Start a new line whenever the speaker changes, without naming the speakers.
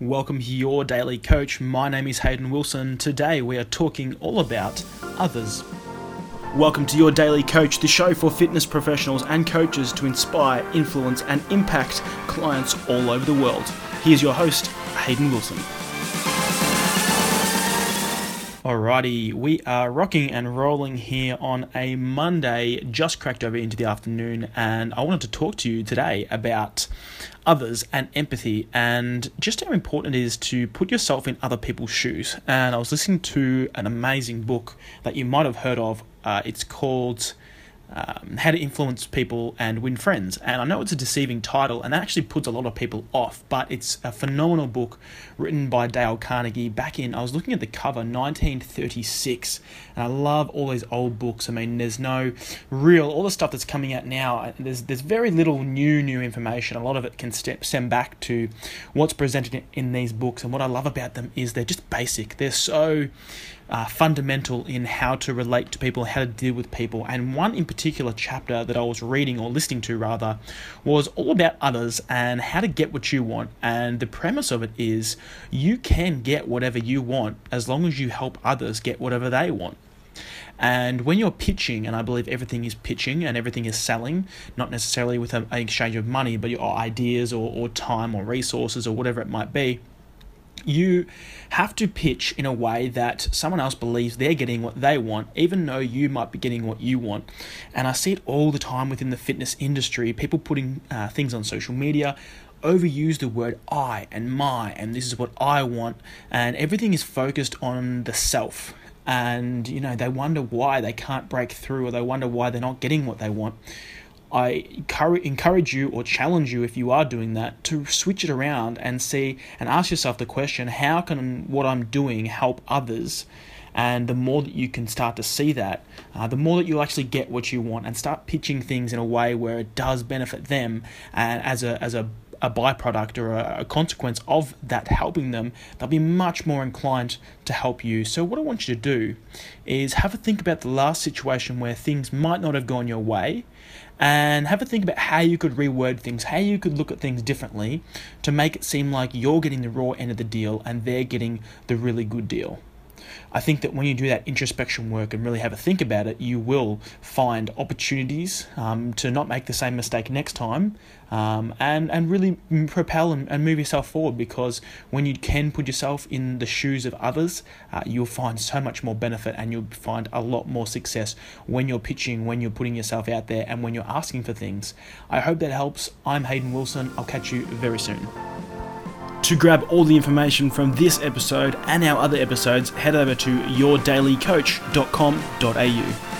Welcome to your daily coach. My name is Hayden Wilson. Today we are talking all about others. Welcome to your daily coach, the show for fitness professionals and coaches to inspire, influence, and impact clients all over the world. Here's your host, Hayden Wilson. Alrighty, we are rocking and rolling here on a Monday, just cracked over into the afternoon, and I wanted to talk to you today about others and empathy and just how important it is to put yourself in other people's shoes. And I was listening to an amazing book that you might have heard of. Uh, it's called um, how to influence people and win friends. And I know it's a deceiving title, and that actually puts a lot of people off, but it's a phenomenal book written by Dale Carnegie back in, I was looking at the cover, 1936, and I love all these old books. I mean, there's no real, all the stuff that's coming out now, there's, there's very little new, new information. A lot of it can step, stem back to what's presented in these books, and what I love about them is they're just basic. They're so uh, fundamental in how to relate to people, how to deal with people. And one in particular chapter that I was reading or listening to rather was all about others and how to get what you want. And the premise of it is you can get whatever you want as long as you help others get whatever they want. And when you're pitching, and I believe everything is pitching and everything is selling, not necessarily with an exchange of money, but your ideas or, or time or resources or whatever it might be you have to pitch in a way that someone else believes they're getting what they want, even though you might be getting what you want. And I see it all the time within the fitness industry people putting uh, things on social media. Overuse the word I and my, and this is what I want, and everything is focused on the self. And you know, they wonder why they can't break through, or they wonder why they're not getting what they want I encourage you or challenge you if you are doing that to switch it around and see and ask yourself the question how can what I'm doing help others? And the more that you can start to see that, uh, the more that you'll actually get what you want and start pitching things in a way where it does benefit them and as a, as a a byproduct or a, consequence of that helping them, they'll be much more inclined to help you. So, what I want you to do is have a think about the last situation where things might not have gone your way and have a think about how you could reword things, how you could look at things differently to make it seem like you're getting the raw end of the deal and they're getting the really good deal. I think that when you do that introspection work and really have a think about it, you will find opportunities um, to not make the same mistake next time um, and, and really propel and, and, move yourself forward because when you can put yourself in the shoes of others, uh, you'll find so much more benefit and you'll find a lot more success when you're pitching, when you're putting yourself out there, and when you're asking for things. I hope that helps. I'm Hayden Wilson. I'll catch you very soon. To grab all the information from this episode and our other episodes, head over to yourdailycoach.com.au.